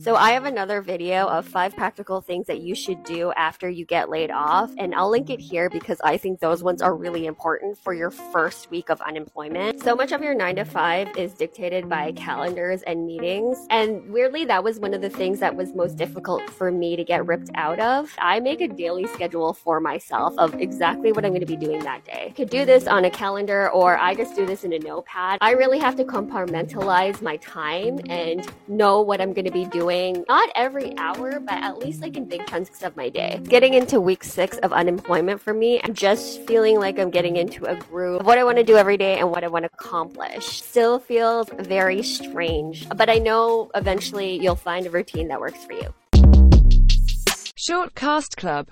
So I have another video of five practical things that you should do after you get laid off, and I'll link it here because I think those ones are really important for your first week of unemployment. So much of your nine to five is dictated by calendars and meetings, and weirdly, that was one of the things that was most difficult for me to get ripped out of. I make a daily schedule for myself of exactly what I'm going to be doing that day. I could do this on a calendar or I just do this in a notepad. I really have to compartmentalize my time and know what I'm going to be doing, not every hour, but at least like in big chunks of my day. Getting into week six of unemployment for me, I'm just feeling like I'm getting into a groove of what I want to do every day and what I want to accomplish. Still feels very strange, but I know eventually you'll find a routine that works for you. Short Cast Club